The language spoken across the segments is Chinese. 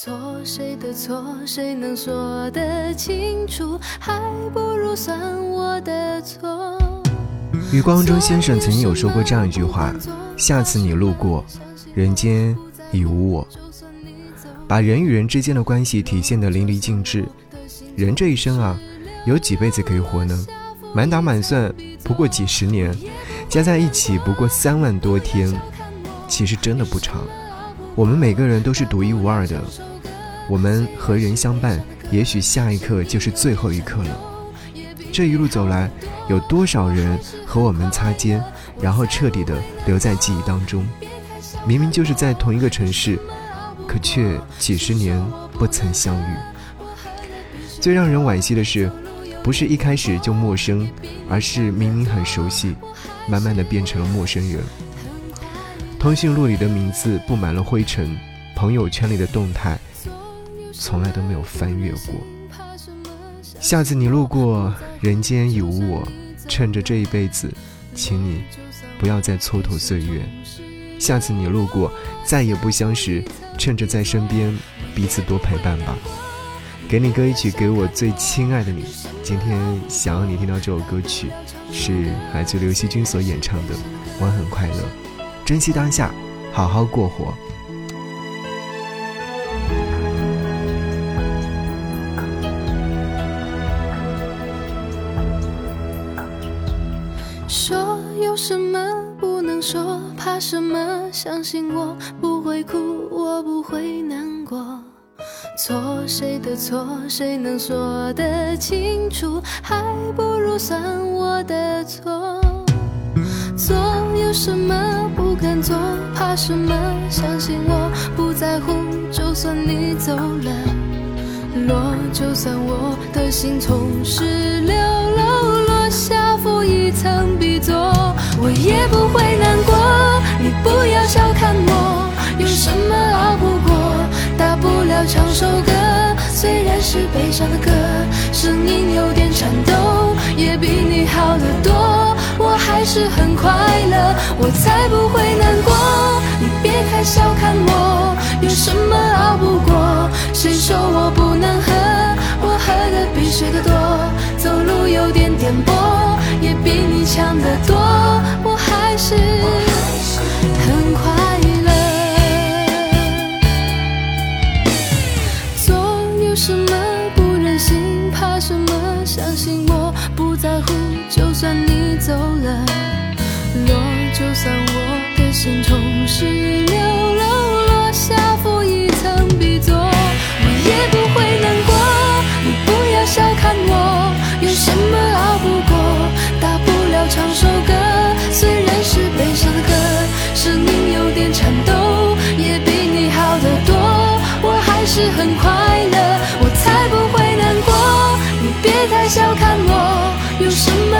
错谁的错，谁能说得清楚？还不如算我的错。余光中先生曾经有说过这样一句话：下次你路过，人间已无我。把人与人之间的关系体现得淋漓尽致。人这一生啊，有几辈子可以活呢？满打满算不过几十年，加在一起不过三万多天，其实真的不长。我们每个人都是独一无二的，我们和人相伴，也许下一刻就是最后一刻了。这一路走来，有多少人和我们擦肩，然后彻底的留在记忆当中？明明就是在同一个城市。可却几十年不曾相遇。最让人惋惜的是，不是一开始就陌生，而是明明很熟悉，慢慢的变成了陌生人。通讯录里的名字布满了灰尘，朋友圈里的动态，从来都没有翻阅过。下次你路过，人间已无我。趁着这一辈子，请你不要再蹉跎岁月。下次你路过，再也不相识。趁着在身边，彼此多陪伴吧。给你歌一曲，给我最亲爱的你。今天想要你听到这首歌曲，是来自刘惜君所演唱的《我很快乐》，珍惜当下，好好过活。说有什么不能？说怕什么？相信我不会哭，我不会难过。错谁的错，谁能说得清楚？还不如算我的错。做有什么做？怕什么？相信我不在乎，就算你走了，落就算我的心从十六楼落下，负一层 B 座。我也不会难过，你不要小看我，有什么熬不过？大不了唱首歌，虽然是悲伤的歌，声音是很快乐，我才不会难过。你别太小看我，有什么熬不过？谁说我不能喝？我喝的比谁的多，走路有点颠簸。也比你强得多，就算我的心从十六楼落下，负一层笔座，我也不会难过。你不要小看我，有什么熬不过？大不了唱首歌，虽然是悲伤的歌，声音有点颤抖，也比你好得多。我还是很快乐，我才不会难过。你别太小看我，有什么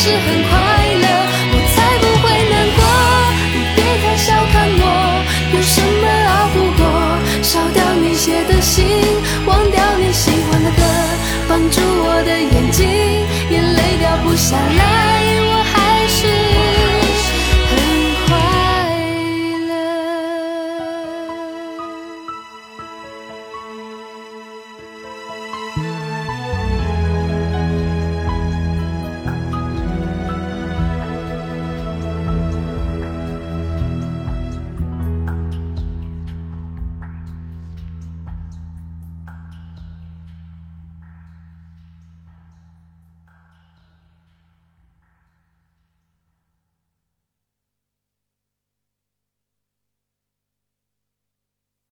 是很快乐，我才不会难过。你别太小看我，有什么熬不过？烧掉你写的信，忘掉你喜欢的歌，绑住我的眼睛，眼泪掉不下来。